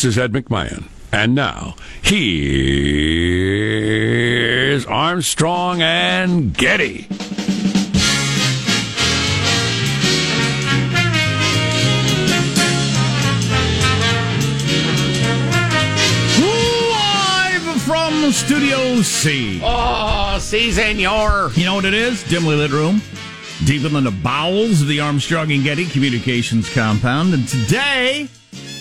This is Ed McMahon. And now, here's Armstrong and Getty. Live from Studio C. Oh, si, senor. You know what it is? Dimly lit room. Deep in the bowels of the Armstrong and Getty Communications compound. And today,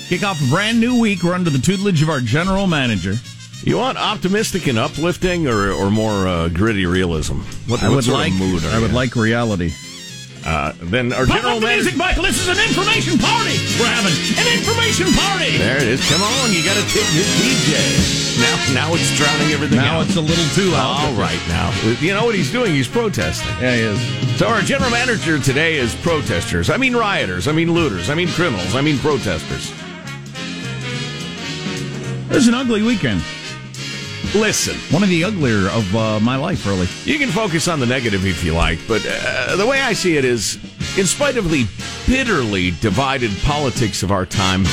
kick off a brand new week. We're under the tutelage of our general manager. You want optimistic and uplifting, or or more uh, gritty realism? What, I what would like. mood I would like reality. Uh, then our Pump general up the manager. music, Michael. This is an information party. We're having an information party. There it is. Come on, you got to tip your DJ. Now, now it's drowning everything Now out. it's a little too loud. All right, now you know what he's doing. He's protesting. Yeah, he is. So our general manager today is protesters. I mean rioters. I mean looters. I mean criminals. I mean protesters. It was an ugly weekend. Listen, One of the uglier of uh, my life, really. you can focus on the negative if you like, but uh, the way I see it is, in spite of the bitterly divided politics of our time,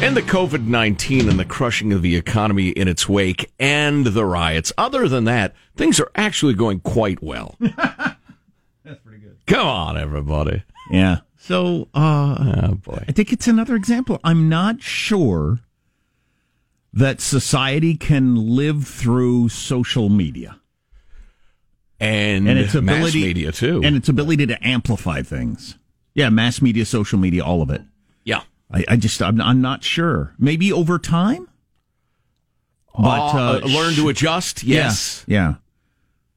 and the COVID 19 and the crushing of the economy in its wake, and the riots, other than that, things are actually going quite well. That's pretty good. Come on, everybody. Yeah. So, uh, Oh, boy. I think it's another example. I'm not sure that society can live through social media And, and its mass ability media, too. and its ability to amplify things. Yeah, mass media, social media, all of it. yeah. I, I just, I'm, I'm not sure. Maybe over time, but Uh, uh, learn to adjust, yes. Yeah, yeah.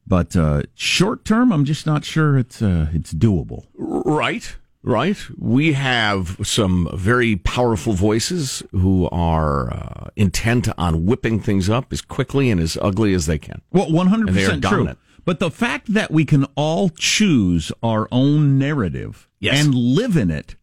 But uh, short term, I'm just not sure it's uh, it's doable. Right, right. We have some very powerful voices who are uh, intent on whipping things up as quickly and as ugly as they can. Well, one hundred And they are percent true. But the fact that we can all choose our own narrative Yes. Mm-hmm. and live in it,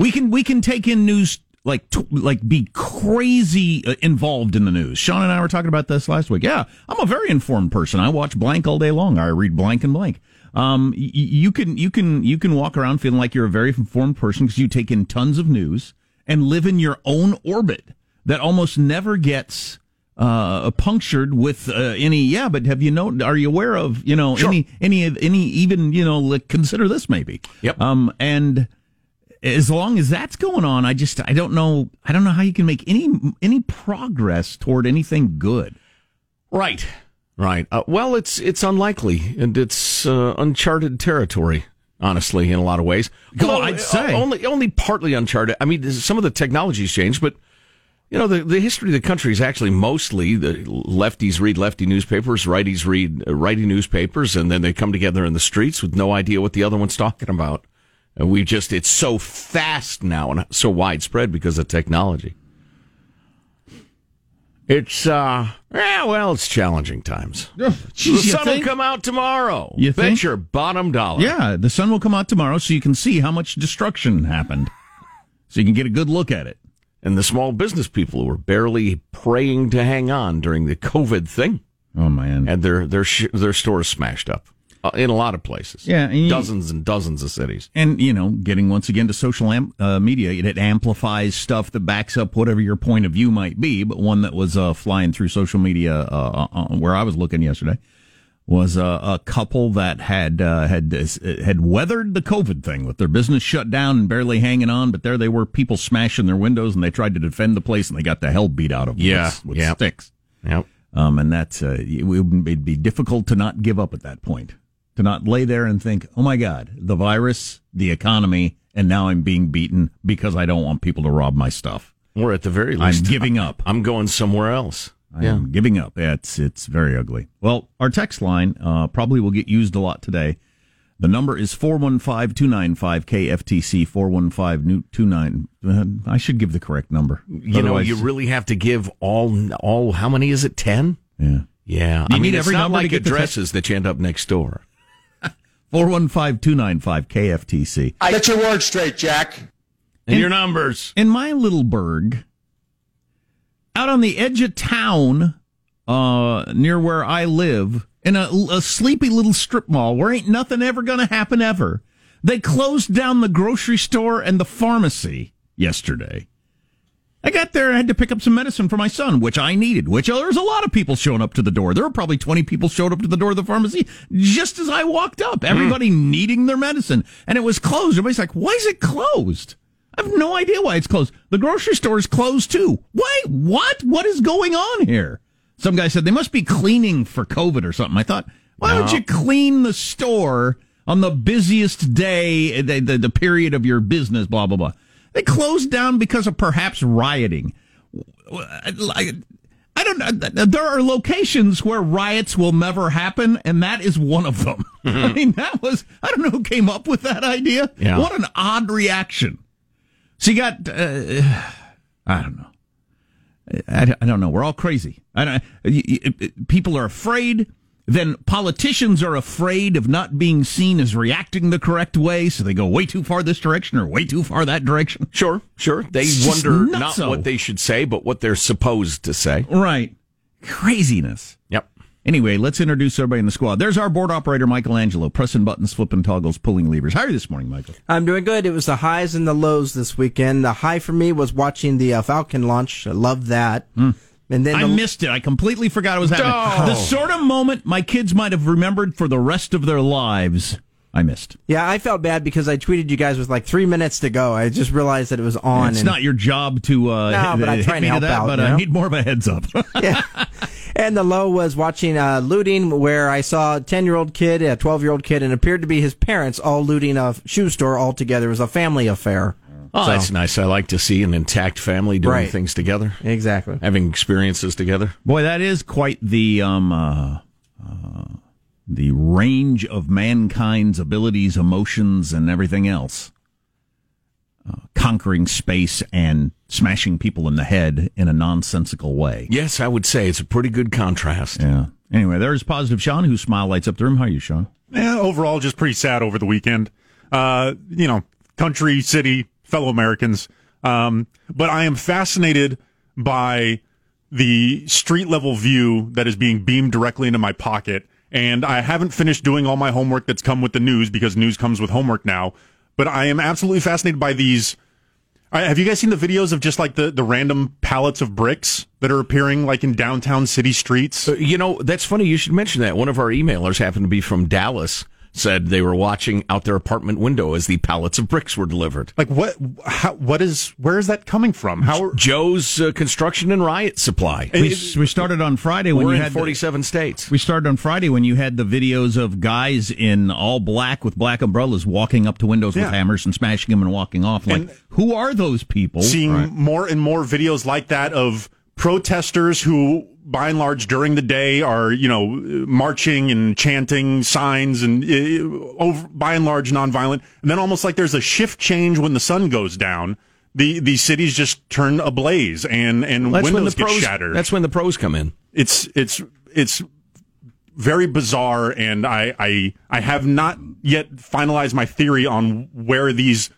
we can we can take in news like t- like be crazy uh, involved in the news. Sean and I were talking about this last week. Yeah, I'm a very informed person. I watch blank all day long. I read blank and blank. Um, y- you can you can you can walk around feeling like you're a very informed person because you take in tons of news and live in your own orbit that almost never gets uh, punctured with uh, any. Yeah, but have you know? Are you aware of you know Sure. any any any even you know like, consider this maybe? Yep. Um, and as long as that's going on, I just I don't know I don't know how you can make any any progress toward anything good. Right, right. Uh, well, it's it's unlikely and it's uh, uncharted territory. Honestly, in a lot of ways, Well, Although, I'd say. uh, only only partly uncharted. I mean, some of the technology's changed, but you know, the, the history of the country is actually mostly the lefties read lefty newspapers, righties read uh, righty newspapers, and then they come together in the streets with no idea what the other one's talking about. And we just, it's so fast now and so widespread because of technology. It's, uh, yeah, well, it's challenging times. the Geez, you sun think? will come out tomorrow. You Bet think? your bottom dollar. Yeah, the sun will come out tomorrow, so you can see how much destruction happened, so you can get a good look at it. And the small business people who were barely praying to hang on during the COVID thing. Oh man, and their their sh- their stores smashed up uh, in a lot of places. Yeah, and you- dozens and dozens of cities. and you know, getting once again to social am- uh, media, it, it amplifies stuff that backs up whatever your point of view might be. But one that was uh, flying through social media, uh, uh, where I was looking yesterday, was uh, a couple that had uh, had had weathered the COVID thing with their business shut down and barely hanging on. But there they were, people smashing their windows, and they tried to defend the place, and they got the hell beat out of them Yeah, with, with yeah. sticks. Yep. Um, and that's uh, it'd be difficult to not give up at that point, to not lay there and think, "Oh my God, the virus, the economy, and now I'm being beaten because I don't want people to rob my stuff. Or at the very least, I'm giving up. I'm going somewhere else. I am giving up. It's it's very ugly. Well, our text line uh, probably will get used a lot today. The number is 415-295-KFTC, 415-29. Uh, I should give the correct number. You know, you really have to give all all. How many is it? Ten. Yeah. Yeah. You I mean, need it's every not number like get the addresses that you end up next door. 415-295-KFTC. Get your words straight, Jack. And In- your numbers. in my little burg, out on the edge of town, uh, near where I live, in a, a sleepy little strip mall where ain't nothing ever gonna happen ever. They closed down the grocery store and the pharmacy yesterday. I got there and I had to pick up some medicine for my son, which I needed, which uh, oh, there was a lot of people showing up to the door. There were probably 20 people showed up to the door of the pharmacy just as I walked up. Hmm. Everybody needing their medicine. And it was closed. Everybody's like, why is it closed? I have no idea why it's closed. The grocery store is closed too. Wait, what? What is going on here? Some guy said they must be cleaning for COVID or something. I thought, why don't you clean the store on the busiest day, the, the, the period of your business, blah, blah, blah? They closed down because of perhaps rioting. I, I don't know. There are locations where riots will never happen, and that is one of them. I mean, that was, I don't know who came up with that idea. Yeah. What an odd reaction. So you got, uh, I don't know. I, I don't know. We're all crazy. I don't, people are afraid. Then politicians are afraid of not being seen as reacting the correct way, so they go way too far this direction or way too far that direction. Sure, sure. They It's wonder not nutso. what they should say, but what they're supposed to say. Right. Craziness. Yep. Anyway, let's introduce everybody in the squad. There's our board operator, Michelangelo, pressing buttons, flipping toggles, pulling levers. How are you this morning, Michael? I'm doing good. It was the highs and the lows this weekend. The high for me was watching the uh, Falcon launch. I loved that. And then I the, missed it. I completely forgot it was happening. Oh. The sort of moment my kids might have remembered for the rest of their lives. I missed. yeah, I felt bad because I tweeted you guys with like three minutes to go. I just realized that it was on. It's and, not your job to uh, No, hit, but I'm trying to help that, out, but you I need more of a heads up. yeah. And the low was watching uh, looting, where I saw a ten-year-old kid, a twelve-year-old kid, and appeared to be his parents all looting a shoe store all together. It was a family affair. Oh, So- that's nice. I like to see an intact family doing Right. things together, Exactly. having experiences together. Boy, that is quite the um, uh, uh, the range of mankind's abilities, emotions, and everything else. Uh, conquering space and smashing people in the head in a nonsensical way. Yes, I would say it's a pretty good contrast. Yeah. Anyway, there's positive Sean, whose smile lights up the room. How are you, Sean? Yeah, overall, just pretty sad over the weekend. Uh, you know, country, city, fellow Americans. Um, but I am fascinated by the street level view that is being beamed directly into my pocket. And I haven't finished doing all my homework that's come with the news because news comes with homework now. But I am absolutely fascinated by these. Have you guys seen the videos of just like the, the random pallets of bricks that are appearing like in downtown city streets? Uh, You know, that's funny. You should mention that. One of our emailers happened to be from Dallas. Said they were watching out their apartment window as the pallets of bricks were delivered. Like what? How, what is? Where is that coming from? How? Are, Joe's uh, construction and riot supply. We, we started on Friday when We're you in had the- 47 states. We started on Friday when you had the videos of guys in all black with black umbrellas walking up to windows with hammers and smashing them and walking off. Like, And- who are those people? seeing Right. more and more videos like that of protesters who by and large during the day are you know marching and chanting signs and uh, over, by and large nonviolent and then almost like there's a shift change when the sun goes down the the cities just turn ablaze and and the windows get pros. shattered That's when the pros come in. it's it's it's very bizarre and I, I I have not yet finalized my theory on where these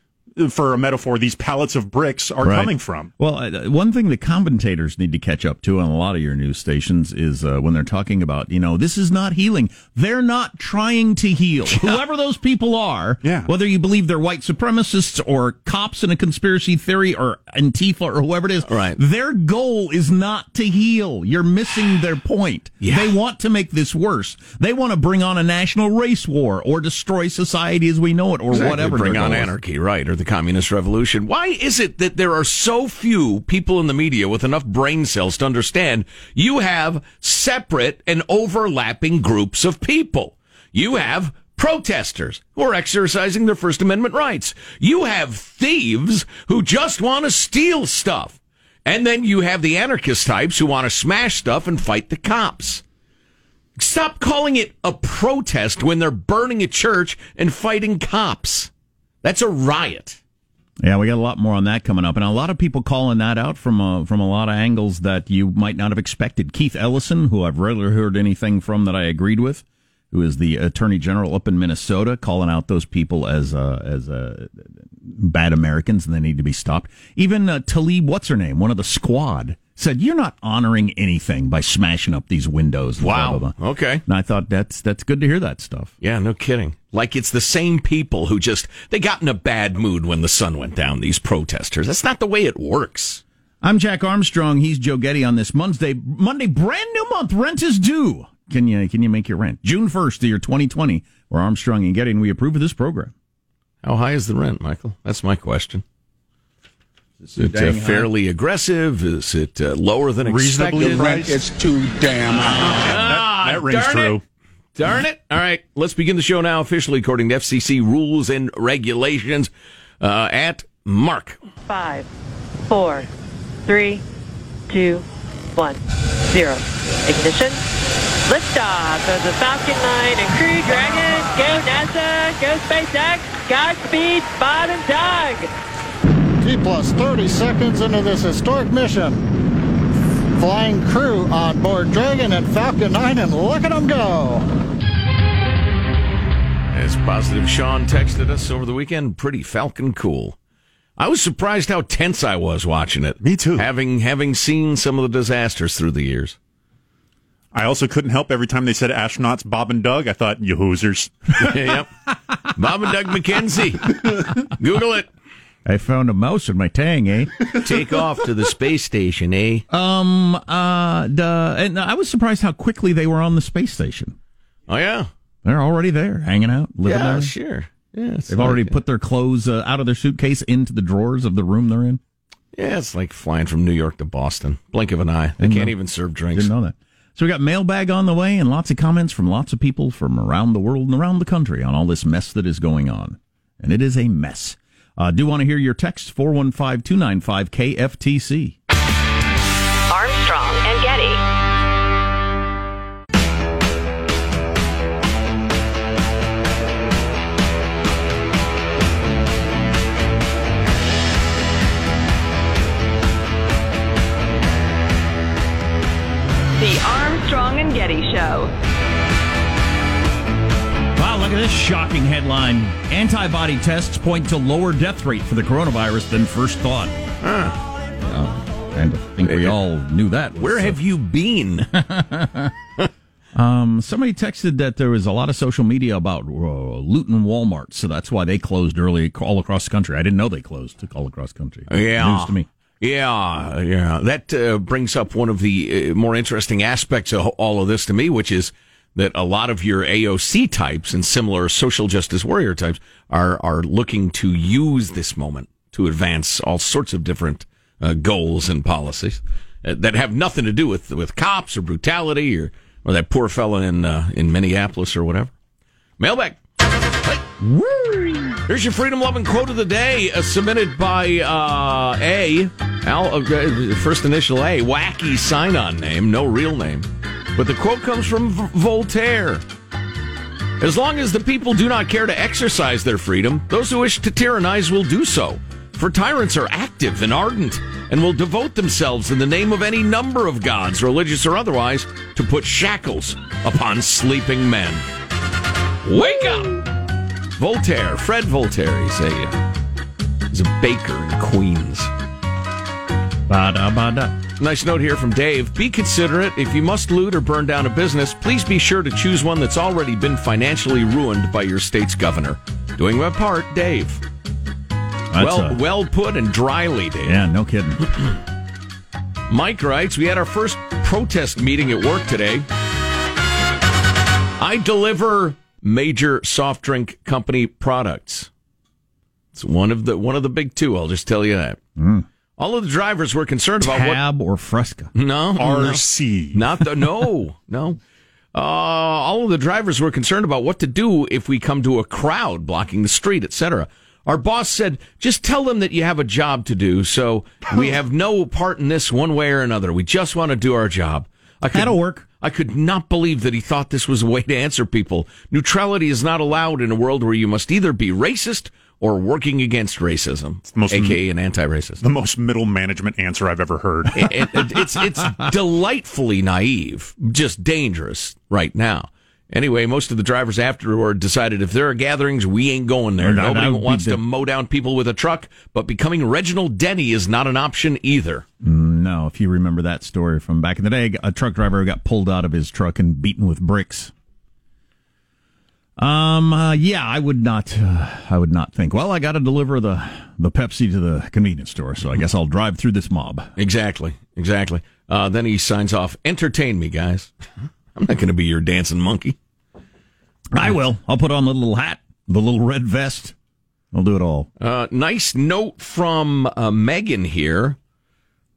for a metaphor these pallets of bricks are Right. coming from Well, uh, one thing the commentators need to catch up to on a lot of your news stations is uh, when they're talking about, you know, this is not healing. They're not trying to heal. Whoever those people are, Yeah. whether you believe they're white supremacists or cops in a conspiracy theory or Antifa or whoever it is, Right. their goal is not to heal. You're missing their point. Yeah. They want to make this worse. They want to bring on a national race war or destroy society as we know it or Exactly. whatever. Bring on is. anarchy, right, or the communist revolution. Why is it that there are so few people in the media with enough brain cells to understand you have separate and overlapping groups of people? You have protesters who are exercising their First Amendment rights. You have thieves who just want to steal stuff. And then you have the anarchist types who want to smash stuff and fight the cops. Stop calling it a protest when they're burning a church and fighting cops. That's a riot. Yeah, we got a lot more on that coming up, and a lot of people calling that out from a, from a lot of angles that you might not have expected. Keith Ellison, who I've rarely heard anything from that I agreed with, who is the Attorney General up in Minnesota, calling out those people as uh, as uh, bad Americans and they need to be stopped. Even uh, Talib, what's her name, one of the squad, said you're not honoring anything by smashing up these windows. and blah, Wow. blah, blah." Okay. And I thought that's that's good to hear that stuff. Yeah, no kidding. Like it's the same people who just they got in a bad mood when the sun went down, these protesters. That's not the way it works. I'm Jack Armstrong. He's Joe Getty on this Monday. Monday, brand new month. Rent is due. Can you can you make your rent? June 1st of year 2020. We're Armstrong and Getty, and we approve of this program. How high is the rent, Michael? That's my question. Is it uh, dang high? fairly aggressive? Is it uh, lower than Reasonably expected? priced? It's too damn high. Ah, that rings darn true. It. Darn it. All right, let's begin the show now, officially according to FCC rules and regulations. Uh, at Mark. Five, four, three, two, one, zero. Ignition. Liftoff of the Falcon 9 and Crew Dragon. Go NASA. Go SpaceX. Godspeed, Bob and Doug. T plus 30 seconds into this historic mission. Flying crew on board Dragon and Falcon 9, and look at them go. As positive Sean texted us over the weekend, pretty Falcon cool. I was surprised how tense I was watching it. Me too. Having having seen some of the disasters through the years. I also couldn't help every time they said astronauts Bob and Doug. I thought, you hosers. yep. Bob and Doug McKenzie. Google it. I found a mouse in my tang, eh? Take off to the space station, eh? Um, uh, the, and I was surprised how quickly they were on the space station. Oh yeah. They're already there, hanging out, living Yeah, there. sure. Yeah, They've already like- put their clothes uh, out of their suitcase into the drawers of the room they're in. Yeah, it's like flying from New York to Boston. Blink of an eye. They Didn't can't know. even serve drinks. Didn't know that. So we got mailbag on the way and lots of comments from lots of people from around the world and around the country on all this mess that is going on. And it is a mess. Uh, do want to hear your text 415 295 KFTC. Armstrong and Getty. The Armstrong and Getty Show. Look at this shocking headline. Antibody tests point to lower death rate for the coronavirus than first thought. Well, I think we all knew that. Where have you been? Um, somebody texted that there was a lot of social media about uh, Luton Walmart, so that's why they closed early all across the country. I didn't know they closed all across the country. Yeah. News to me. Yeah, yeah. That uh, brings up one of the uh, more interesting aspects of all of this to me, which is that a lot of your AOC types and similar social justice warrior types are are looking to use this moment to advance all sorts of different uh, goals and policies uh, that have nothing to do with with cops or brutality or or that poor fella in uh, in Minneapolis or whatever. Mailbag. Here's your freedom loving quote of the day, uh, submitted by uh, A. Al, uh, first initial A, wacky sign on name, no real name. But the quote comes from v- Voltaire. As long as the people do not care to exercise their freedom, those who wish to tyrannize will do so. For tyrants are active and ardent and will devote themselves in the name of any number of gods, religious or otherwise, to put shackles upon sleeping men. Wake up! Voltaire, Fred Voltaire, he's a, he's a baker in Queens. Ba-da, ba-da. Nice note here from Dave. Be considerate. If you must loot or burn down a business, please be sure to choose one that's already been financially ruined by your state's governor. Doing my part, Dave. That's well, a- well put and dryly, Dave. yeah, no kidding. Mike writes, we had our first protest meeting at work today. I deliver major soft drink company products. It's one of the one of the big two. I'll just tell you that. Mm. All of the drivers were concerned about what. Tab or Fresca. No, no. RC. Not the no, no. Uh, all of the drivers were concerned about what to do if we come to a crowd blocking the street, etc. Our boss said, "Just tell them that you have a job to do, so we have no part in this one way or another. We just want to do our job." I could, That'll work. I could not believe that he thought this was a way to answer people. Neutrality is not allowed in a world where you must either be racist or working against racism, the most- aka an anti-racist. The most middle management answer I've ever heard. it, it- it's it's delightfully naive, just dangerous right now. Anyway, most of the drivers afterward decided if there are gatherings, we ain't going there. That- that Nobody wants the- to mow down people with a truck, but becoming Reginald Denny is not an option either. No, if you remember that story from back in the day, a truck driver got pulled out of his truck and beaten with bricks. Um. Uh, yeah, I would not. Uh, I would not think. Well, I got to deliver the the Pepsi to the convenience store, so I guess I'll drive through this mob. Exactly, exactly. Uh, then he signs off. Entertain me, guys. I'm not going to be your dancing monkey. I will. I'll put on the little hat, the little red vest. I'll do it all. Uh, nice note from uh, Megan here.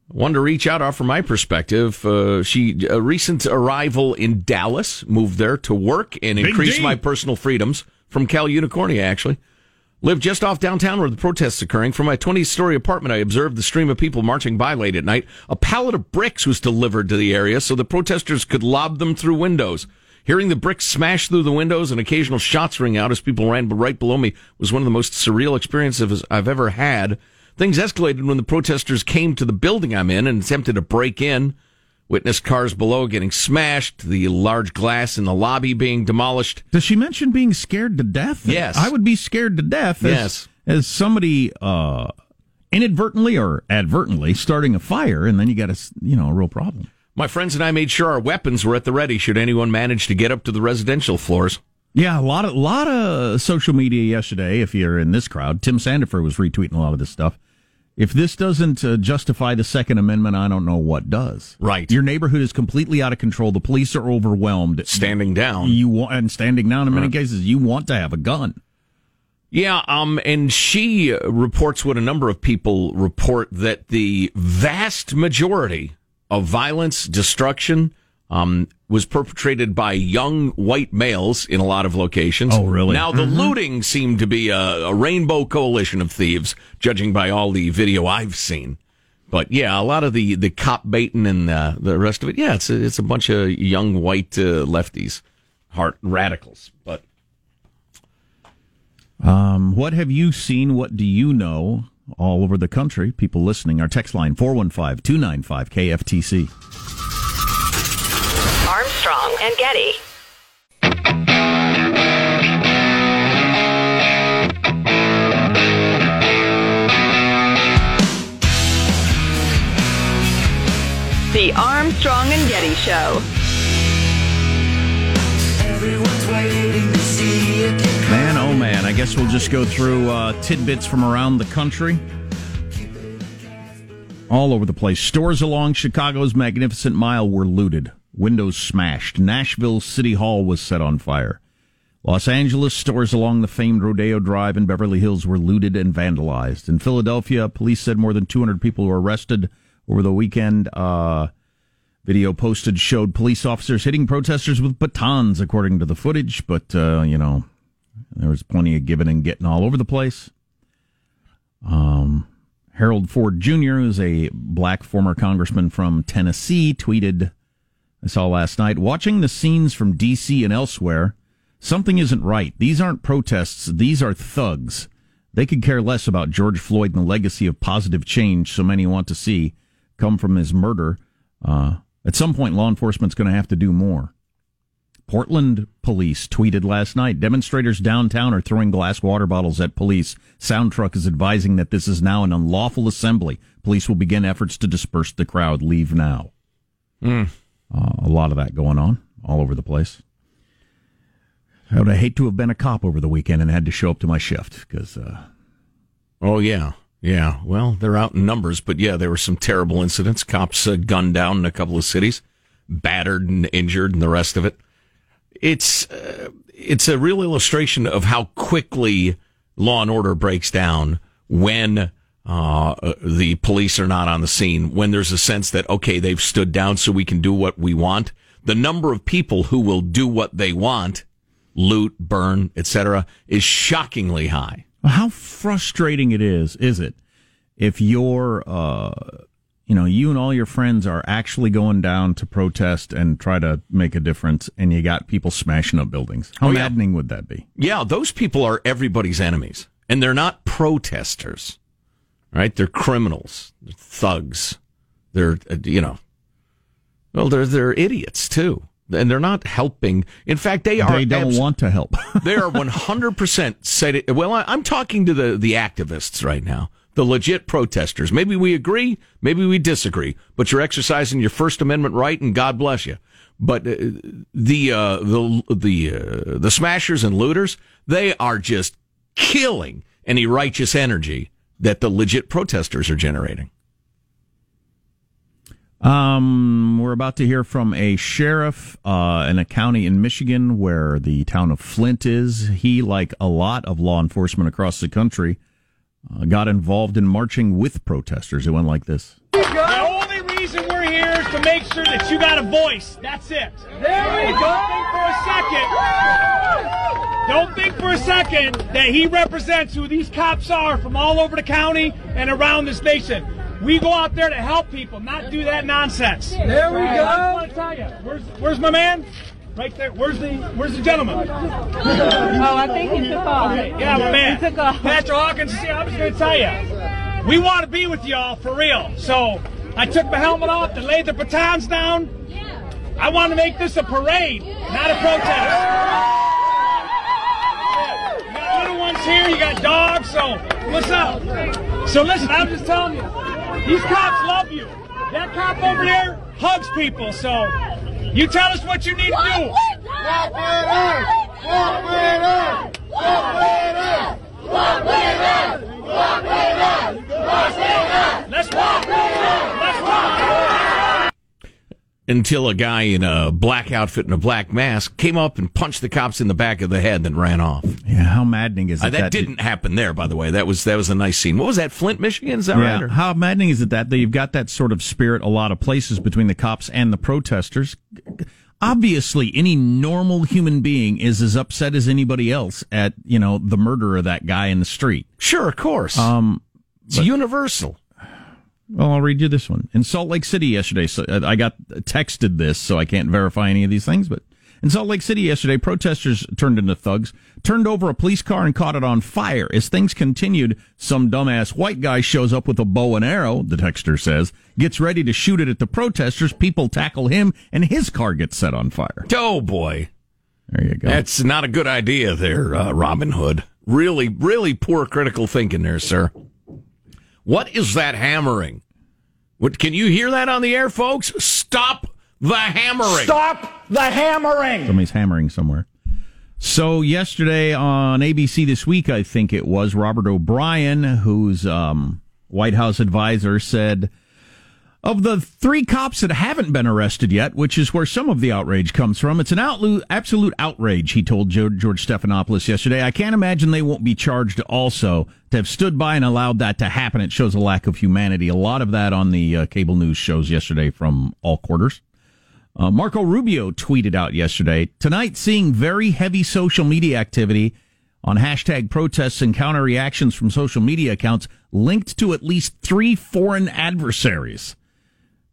Wanted to reach out, offer my perspective. Uh, she a recent arrival in Dallas, moved there to work and Big increase D. my personal freedoms from Cal Unicornia. Actually, lived just off downtown where the protests occurring. From my 20 story apartment, I observed the stream of people marching by late at night. A pallet of bricks was delivered to the area so the protesters could lob them through windows. Hearing the bricks smash through the windows and occasional shots ring out as people ran right below me was one of the most surreal experiences I've ever had. Things escalated when the protesters came to the building I'm in and attempted to break in. Witnessed cars below getting smashed, the large glass in the lobby being demolished. Does she mention being scared to death? Yes. I would be scared to death. As, Yes. As somebody uh, inadvertently or advertently starting a fire, and then you got a you know a real problem. My friends and I made sure our weapons were at the ready should anyone manage to get up to the residential floors. Yeah, a lot of lot of social media yesterday. If you're in this crowd, Tim Sandefur was retweeting a lot of this stuff. If this doesn't uh, justify the Second Amendment, I don't know what does. Right. Your neighborhood is completely out of control. The police are overwhelmed. Standing down. You want and standing down in many cases. You want to have a gun. Yeah, um, and she uh, reports what a number of people report that the vast majority of violence, destruction, um, was perpetrated by young white males in a lot of locations. Oh, really? Now, the looting seemed to be a, a rainbow coalition of thieves, judging by all the video I've seen. But yeah, a lot of the, the cop baiting and uh, the rest of it, yeah, it's a, it's a bunch of young white uh, lefties, heart radicals. But Um, what have you seen? What do you know? All over the country, people listening. Our text line 415 295 KFTC. Armstrong and Getty. The Armstrong and Getty Show. Man, oh man, I guess we'll just go through uh, tidbits from around the country. All over the place. Stores along Chicago's Magnificent Mile were looted, windows smashed. Nashville City Hall was set on fire. Los Angeles stores along the famed Rodeo Drive in Beverly Hills were looted and vandalized. In Philadelphia, police said more than 200 people were arrested over the weekend. Uh, Video posted showed police officers hitting protesters with batons, according to the footage. But uh, you know, there was plenty of giving and getting all over the place. Um, Harold Ford Jr., who's a black former congressman from Tennessee, tweeted, I saw last night, watching the scenes from D.C. and elsewhere, something isn't right. These aren't protests, these are thugs. They could care less about George Floyd and the legacy of positive change so many want to see come from his murder. Uh, at some point, law enforcement's going to have to do more. Portland police tweeted last night demonstrators downtown are throwing glass water bottles at police. Sound truck is advising that this is now an unlawful assembly. Police will begin efforts to disperse the crowd. Leave now. Uh, a lot of that going on all over the place. I would hate to have been a cop over the weekend and had to show up to my shift because uh, Oh yeah, yeah. Well, they're out in numbers, but yeah, there were some terrible incidents. Cops uh, gunned down in a couple of cities, battered and injured, and the rest of it. It's uh, it's a real illustration of how quickly law and order breaks down when uh, the police are not on the scene. When there's a sense that okay, they've stood down, so we can do what we want. The number of people who will do what they want, loot, burn, etc., is shockingly high. How frustrating it is, is it, if you're, uh, you know, you and all your friends are actually going down to protest and try to make a difference, and you got people smashing up buildings? How Oh, yeah. maddening would that be? Yeah, those people are everybody's enemies, and they're not protesters, right? They're criminals, they're thugs. They're uh, you know, well, they're they're idiots too, and they're not helping. In fact, they are. They don't abs- want to help. they are one hundred percent said. Well, I, I'm talking to the the activists right now, the legit protesters. Maybe we agree, maybe we disagree, but you're exercising your First Amendment right, and God bless you. But uh, the uh, the the uh, the smashers and looters, they are just killing any righteous energy that the legit protesters are generating. Um, we're about to hear from a sheriff uh, in a county in Michigan where the town of Flint is. He, like a lot of law enforcement across the country, uh, got involved in marching with protesters. It went like this. The only reason we're here is to make sure that you got a voice. That's it. And don't think for a second. Don't think for a second that he represents who these cops are from all over the county and around this nation. We go out there to help people, not do that nonsense. There we go. I want to tell you, where's where's my man? Right there. Where's the Where's the gentleman? Oh, I think he took off. Okay, yeah, my man. He took off. Pastor Hawkins, see, I was going to tell you, we want to be with y'all for real. So I took my helmet off and laid the batons down. I want to make this a parade, not a protest. Ones here, you got dogs, so what's up? So listen, I'm just telling you, these cops love you. That cop over there hugs people, so you tell us what you need to do. Walk with us! Walk with us! Walk with us! Walk with us! Walk with us! Walk with us! Let's walk. Let's walk. Until a guy in a black outfit and a black mask came up and punched the cops in the back of the head and then ran off. Yeah, how maddening is it? Uh, that, didn't happen there, by the way. That was that was a nice scene. What was that? Flint, Michigan? Is that Yeah, right? Or- how maddening is it that that you've got that sort of spirit a lot of places between the cops and the protesters? Obviously, any normal human being is as upset as anybody else at you know the murder of that guy in the street. Sure, of course. Um, it's universal. Well, I'll read you this one. In Salt Lake City yesterday, so uh, I got texted this, so I can't verify any of these things, but in Salt Lake City yesterday, protesters turned into thugs, turned over a police car and caught it on fire. As things continued, some dumbass white guy shows up with a bow and arrow, the texter says, gets ready to shoot it at the protesters. People tackle him, and his car gets set on fire. Oh boy, there you go. That's not a good idea, there, uh, Robin Hood. Really, really poor critical thinking there, sir. What is that hammering? What can you hear that on the air, folks? Stop the hammering. Stop the hammering! Somebody's hammering somewhere. So yesterday on ABC this week, I think it was Robert O'Brien, who's um, White House advisor, said of the three cops that haven't been arrested yet, which is where some of the outrage comes from. It's an outlu- absolute outrage. He told George, George Stephanopoulos yesterday. I can't imagine they won't be charged. Also, to have stood by and allowed that to happen, it shows a lack of humanity. A lot of that on the uh, cable news shows yesterday from all quarters. Uh, Marco Rubio tweeted out yesterday tonight, seeing very heavy social media activity on hashtag protests and counter reactions from social media accounts linked to at least three foreign adversaries.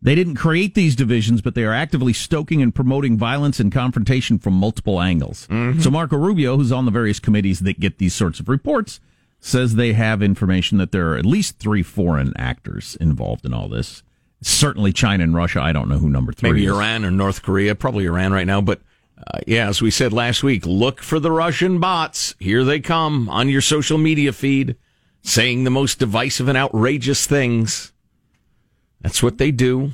They didn't create these divisions, but they are actively stoking and promoting violence and confrontation from multiple angles. So Marco Rubio, who's on the various committees that get these sorts of reports, says they have information that there are at least three foreign actors involved in all this. Certainly China and Russia. I don't know who number three Maybe is. Iran or North Korea, probably Iran right now. But uh, yeah, as we said last week, look for the Russian bots. Here they come on your social media feed, saying the most divisive and outrageous things. That's what they do.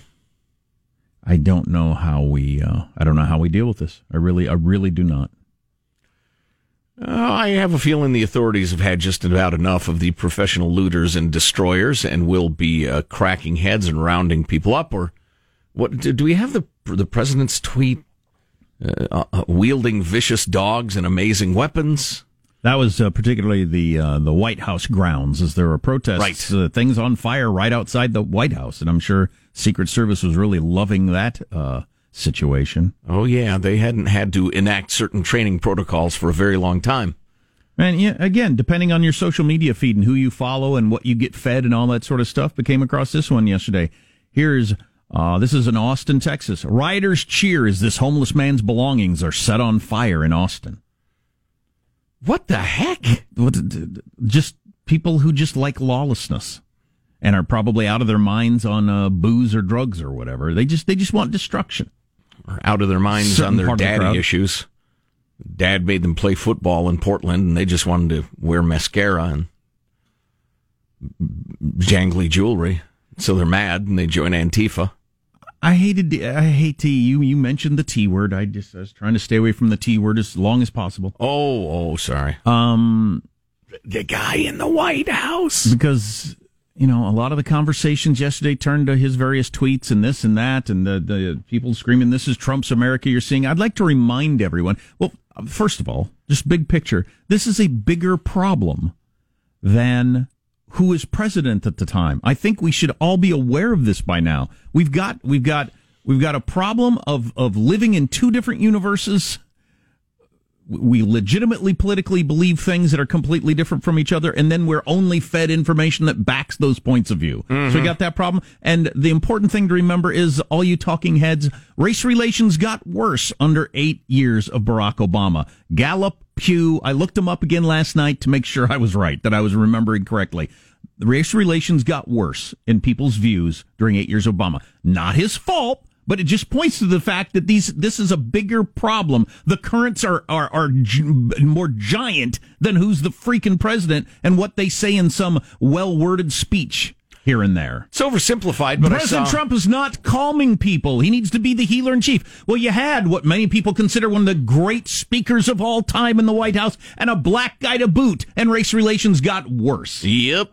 I don't know how we. Uh, I don't know how we deal with this. I really, I really do not. Uh, I have a feeling the authorities have had just about enough of the professional looters and destroyers, and will be uh, cracking heads and rounding people up. Or what? Do, do we have the the president's tweet? Uh, uh, wielding vicious dogs and amazing weapons. That was uh, particularly the uh, the White House grounds, as there were protests, Right. uh, things on fire right outside the White House, and I'm sure Secret Service was really loving that uh, situation. Oh yeah, they hadn't had to enact certain training protocols for a very long time. And yeah, again, depending on your social media feed and who you follow and what you get fed and all that sort of stuff, but came across this one yesterday. Here's uh, this is in Austin, Texas. Rioters cheer as this homeless man's belongings are set on fire in Austin. What the heck? What, just people who just like lawlessness and are probably out of their minds on uh, booze or drugs or whatever. They just they just want destruction. Or out of their minds Certain on their of the daddy issues. Dad made them play football in Portland, and they just wanted to wear mascara and jangly jewelry. So they're mad, and they join Antifa. I hated. I hate to you. You mentioned the T word. I just I was trying to stay away from the T word as long as possible. Oh, oh, sorry. Um, the guy in the White House. because you know a lot of the conversations yesterday turned to his various tweets and this and that and the the people screaming this is Trump's America you're seeing. I'd like to remind everyone well first of all just big picture this is a bigger problem than who is president at the time. I think we should all be aware of this by now. We've got we've got we've got a problem of of living in two different universes we legitimately politically believe things that are completely different from each other, and then we're only fed information that backs those points of view. So we mm-hmm. got that problem. And the important thing to remember is all you talking heads, race relations got worse under eight years of Barack Obama. Gallup, Pew, I looked them up again last night to make sure I was right, that I was remembering correctly. Race relations got worse in people's views during eight years of Obama. Not his fault. But it just points to the fact that these this is a bigger problem. The currents are are are gi- more giant than who's the freaking president and what they say in some well worded speech here and there. It's oversimplified, but President I saw, Trump is not calming people. He needs to be the healer in chief. Well, you had what many people consider one of the great speakers of all time in the White House and a black guy to boot, and race relations got worse. Yep.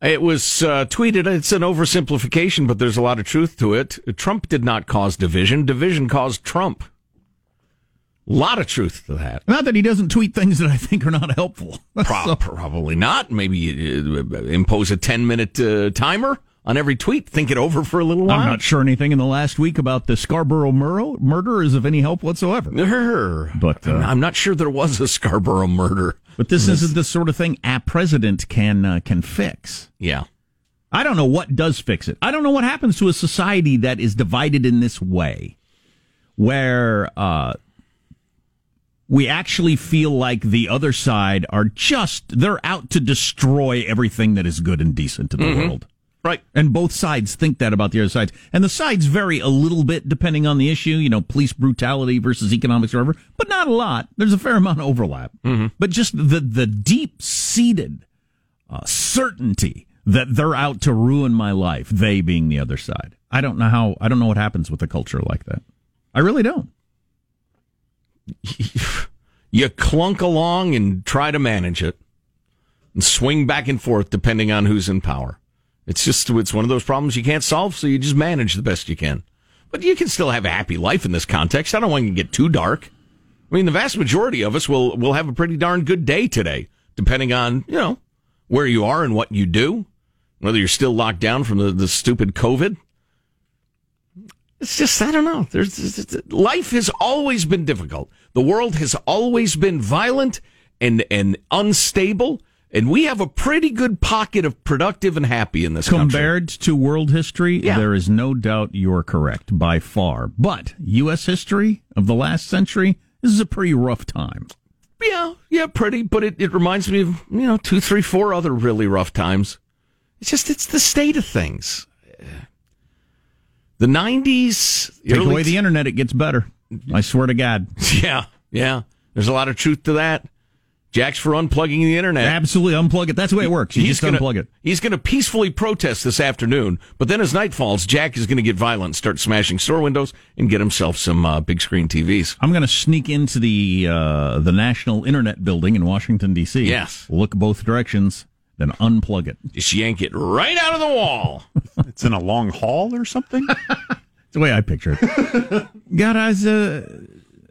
It was uh, tweeted. It's an oversimplification, but there's a lot of truth to it. Trump did not cause division. Division caused Trump. A lot of truth to that. Not that he doesn't tweet things that I think are not helpful. Pro- Probably not. Maybe uh, impose a 10 minute uh, timer on every tweet. Think it over for a little while. I'm not sure anything in the last week about the Scarborough murder, murder is of any help whatsoever. But uh, I'm not sure there was a Scarborough murder. But this isn't the sort of thing a president can uh, can fix. Yeah. I don't know what does fix it. I don't know what happens to a society that is divided in this way, where uh, we actually feel like the other side are just they're out to destroy everything that is good and decent in the Mhm. world. Right. And both sides think that about the other sides. And the sides vary a little bit depending on the issue, you know, police brutality versus economics or whatever, but not a lot. There's a fair amount of overlap. But just the, the deep seated uh, certainty that they're out to ruin my life, they being the other side. I don't know how, I don't know what happens with a culture like that. I really don't. You clunk along and try to manage it and swing back and forth depending on who's in power. It's just, it's one of those problems you can't solve, so you just manage the best you can. But you can still have a happy life in this context. I don't want to get too dark. I mean, the vast majority of us will, will have a pretty darn good day today, depending on, you know, where you are and what you do, whether you're still locked down from the, the stupid COVID. It's just, I don't know. There's, life has always been difficult. The world has always been violent and, and unstable. And we have a pretty good pocket of productive and happy in this country. Compared to world history, Yeah. there is no doubt you're correct by far. But U.S. history of the last century, this is a pretty rough time. Yeah, yeah, pretty. But it, it reminds me of, you know, two, three, four other really rough times. It's just, it's the state of things. The 90s. Take away the internet, it gets better. I swear to God. Yeah, yeah. There's a lot of truth to that. Jack's for unplugging the internet. Absolutely unplug it. That's the way it works. You just gonna, unplug it. He's going to peacefully protest this afternoon, but then as night falls, Jack is going to get violent, start smashing store windows, and get himself some uh, big screen TVs. I'm going to sneak into the uh, the National Internet Building in Washington D.C. Yes. look both directions, then unplug it. Just yank it right out of the wall. It's in a long hall or something. It's the way I picture it. God, I was, uh,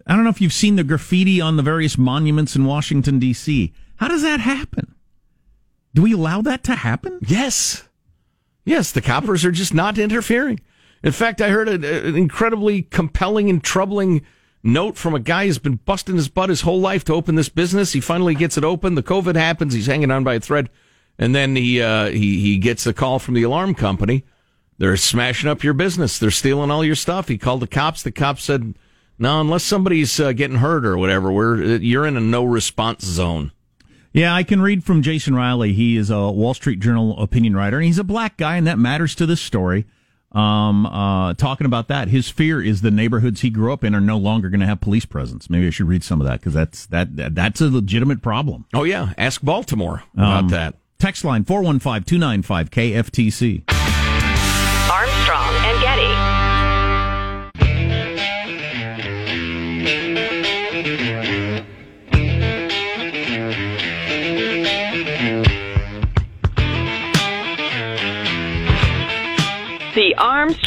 I don't know if you've seen the graffiti on the various monuments in Washington D.C. How does that happen? Do we allow that to happen? Yes. Yes, the coppers are just not interfering. In fact, I heard an incredibly compelling and troubling note from a guy who's been busting his butt his whole life to open this business. He finally gets it open. The COVID happens. He's hanging on by a thread. And then he, uh, he, he gets a call from the alarm company. They're smashing up your business. They're stealing all your stuff. He called the cops. The cops said, no, unless somebody's uh, getting hurt or whatever, we're, you're in a no response zone. Yeah, I can read from Jason Riley. He is a Wall Street Journal opinion writer, and he's a black guy, and that matters to this story. Um, uh, talking about that, his fear is the neighborhoods he grew up in are no longer going to have police presence. Maybe I should read some of that because that's that, that that's a legitimate problem. Oh, yeah. Ask Baltimore about Um, that. Text line 415 295 KFTC.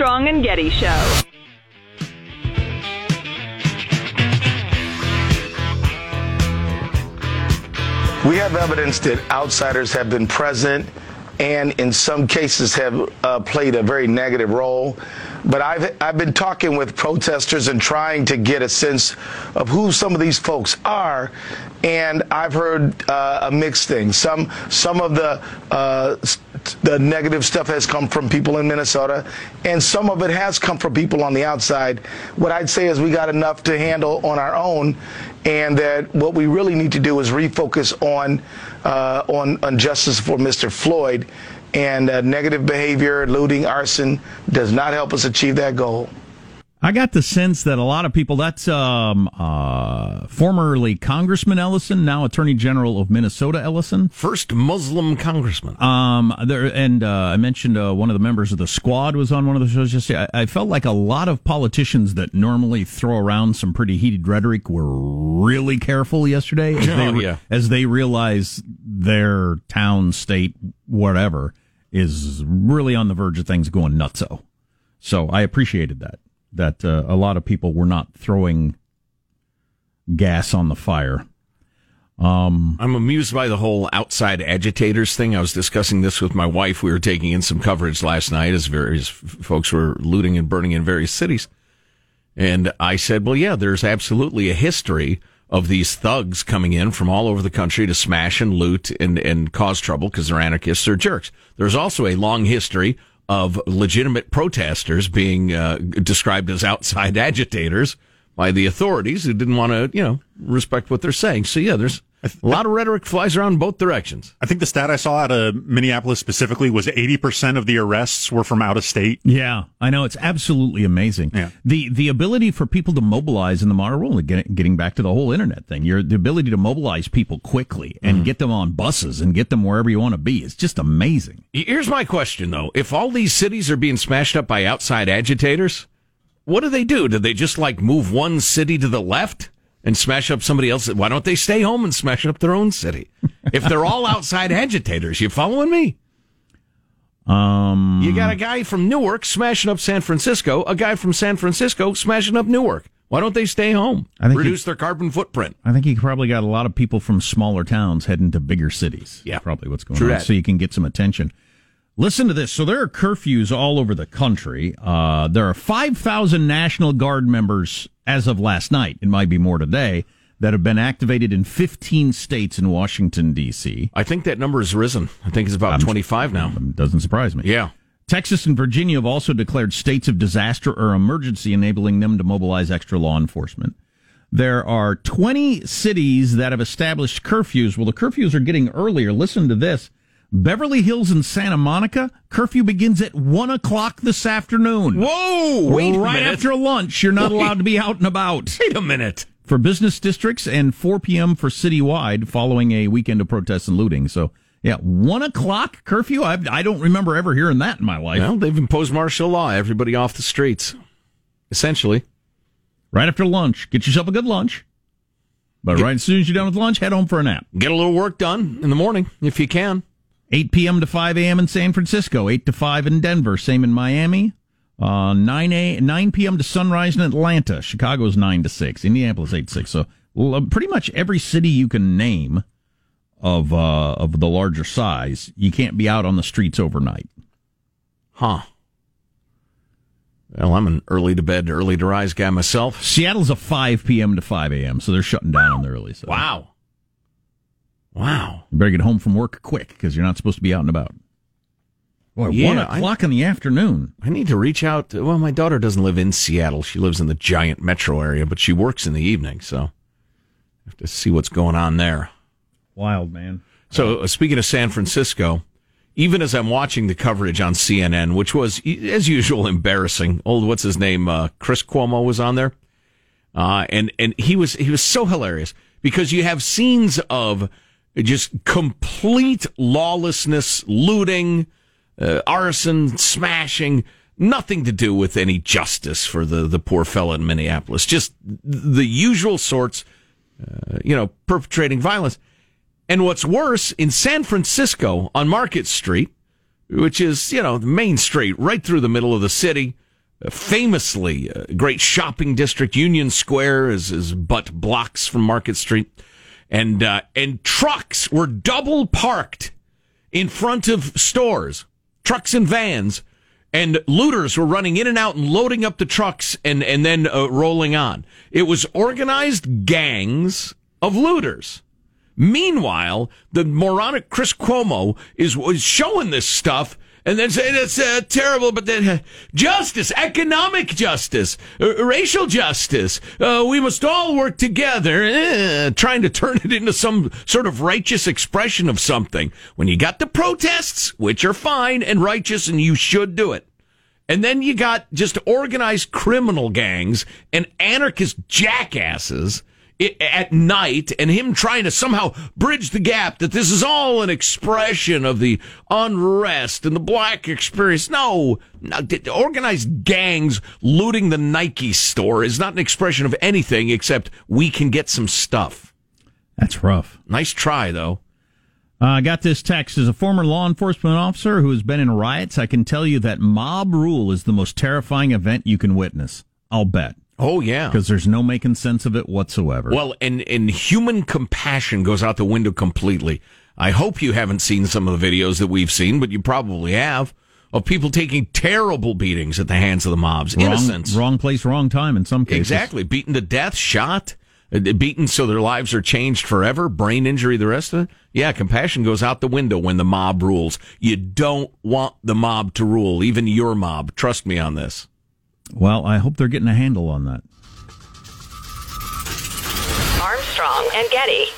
Armstrong and Getty Show. We have evidence that outsiders have been present and in some cases have uh, played a very negative role. But I've, I've been talking with protesters and trying to get a sense of who some of these folks are. And I've heard uh, a mixed thing. Some, some of the, uh, the negative stuff has come from people in Minnesota, and some of it has come from people on the outside. What I'd say is we got enough to handle on our own, and that what we really need to do is refocus on uh, on, on justice for Mr. Floyd. And uh, negative behavior, looting, arson does not help us achieve that goal. I got the sense that a lot of people, that's um, uh, formerly Congressman Ellison, now Attorney General of Minnesota Ellison. First Muslim congressman. Um, there, and uh, I mentioned uh, one of the members of the squad was on one of the shows yesterday. I, I felt like a lot of politicians that normally throw around some pretty heated rhetoric were really careful yesterday as, Oh, they, yeah. as they realize their town, state, whatever is really on the verge of things going nutso. So I appreciated that that uh, a lot of people were not throwing gas on the fire. Um, I'm amused by the whole outside agitators thing. I was discussing this with my wife. We were taking in some coverage last night as various folks were looting and burning in various cities. And I said, well, yeah, there's absolutely a history of these thugs coming in from all over the country to smash and loot and, and cause trouble because they're anarchists or jerks. There's also a long history of legitimate protesters being uh, described as outside agitators by the authorities who didn't want to, you know, respect what they're saying. So yeah, there's a lot of rhetoric flies around both directions. I think the stat I saw out of Minneapolis specifically was 80% of the arrests were from out of state. Yeah, I know it's absolutely amazing. Yeah. The the ability for people to mobilize in the modern world, get, getting back to the whole internet thing, your the ability to mobilize people quickly and mm-hmm. get them on buses and get them wherever you want to be is just amazing. Here's my question though. If all these cities are being smashed up by outside agitators, what do they do? Do they just like move one city to the left and smash up somebody else? Why don't they stay home and smash up their own city? if they're all outside agitators, you following me? Um, You got a guy from Newark smashing up San Francisco, a guy from San Francisco smashing up Newark. Why don't they stay home? I think Reduce he- their carbon footprint. I think you probably got a lot of people from smaller towns heading to bigger cities. Yeah. probably what's going True on, that. so you can get some attention. Listen to this. So there are curfews all over the country. Uh, there are 5,000 National Guard members as of last night. It might be more today that have been activated in 15 states in Washington D.C. I think that number has risen. I think it's about 25 now. Doesn't surprise me. Yeah. Texas and Virginia have also declared states of disaster or emergency, enabling them to mobilize extra law enforcement. There are 20 cities that have established curfews. Well, the curfews are getting earlier. Listen to this. Beverly Hills and Santa Monica, curfew begins at 1 o'clock this afternoon. Whoa! Wait a right after lunch. You're not allowed to be out and about. Wait a minute. For business districts and 4 p.m. for citywide following a weekend of protests and looting. So, yeah, 1 o'clock curfew? I, I don't remember ever hearing that in my life. Well, they've imposed martial law. Everybody off the streets. Essentially. right after lunch. Get yourself a good lunch. But right as soon as you're done with lunch, head home for a nap. Get a little work done in the morning if you can. 8 p.m. to 5 a.m. in San Francisco, 8 to 5 in Denver, same in Miami. Uh, 9 a 9 p.m. to sunrise in Atlanta. Chicago's 9 to 6. Indianapolis 8 to 6. So well, pretty much every city you can name of uh, of the larger size, you can't be out on the streets overnight. Huh. Well, I'm an early to bed, early to rise guy myself. Seattle's a 5 p.m. to 5 a.m. So they're shutting down on the early side. Wow. Wow. You better get home from work quick because you're not supposed to be out and about. Boy, Yeah, one I- o'clock in the afternoon. I need to reach out. To, well, my daughter doesn't live in Seattle. She lives in the giant metro area, but she works in the evening, so I have to see what's going on there. Wild man. So, uh, speaking of San Francisco, even as I'm watching the coverage on CNN, which was, as usual, embarrassing. Old, what's his name? Uh, Chris Cuomo was on there, uh, and and he was he was so hilarious because you have scenes of just complete lawlessness, looting, uh, arson, smashing. Nothing to do with any justice for the, the poor fellow in Minneapolis. Just the usual sorts, uh, you know, perpetrating violence. And what's worse, in San Francisco on Market Street, which is, you know, the main street right through the middle of the city. Uh, famously, a great shopping district. Union Square is, is but blocks from Market Street. And, uh, and trucks were double parked in front of stores, trucks and vans, and looters were running in and out and loading up the trucks and, and then uh, rolling on. It was organized gangs of looters. Meanwhile, the moronic Chris Cuomo is, was showing this stuff and then say that's uh, terrible, but then uh, justice, economic justice, uh, racial justice, uh, we must all work together, uh, trying to turn it into some sort of righteous expression of something. When you got the protests, which are fine and righteous, and you should do it. And then you got just organized criminal gangs and anarchist jackasses at night and him trying to somehow bridge the gap that this is all an expression of the unrest and the black experience. No, no organized gangs looting the Nike store is not an expression of anything except we can get some stuff. That's rough. Nice try, though. Uh, I uh, got this text. As a former law enforcement officer who has been in riots, I can tell you that mob rule is the most terrifying event you can witness. I'll bet. Oh yeah, because there's no making sense of it whatsoever. Well, and and human compassion goes out the window completely. I hope you haven't seen some of the videos that we've seen, but you probably have of people taking terrible beatings at the hands of the mobs. Wrong, Innocents, wrong place, wrong time. In some cases, exactly beaten to death, shot, uh, beaten so their lives are changed forever, brain injury, the rest of it. Yeah, compassion goes out the window when the mob rules. You don't want the mob to rule, even your mob. Trust me on this. Well, I hope they're getting a handle on that. Armstrong and Getty.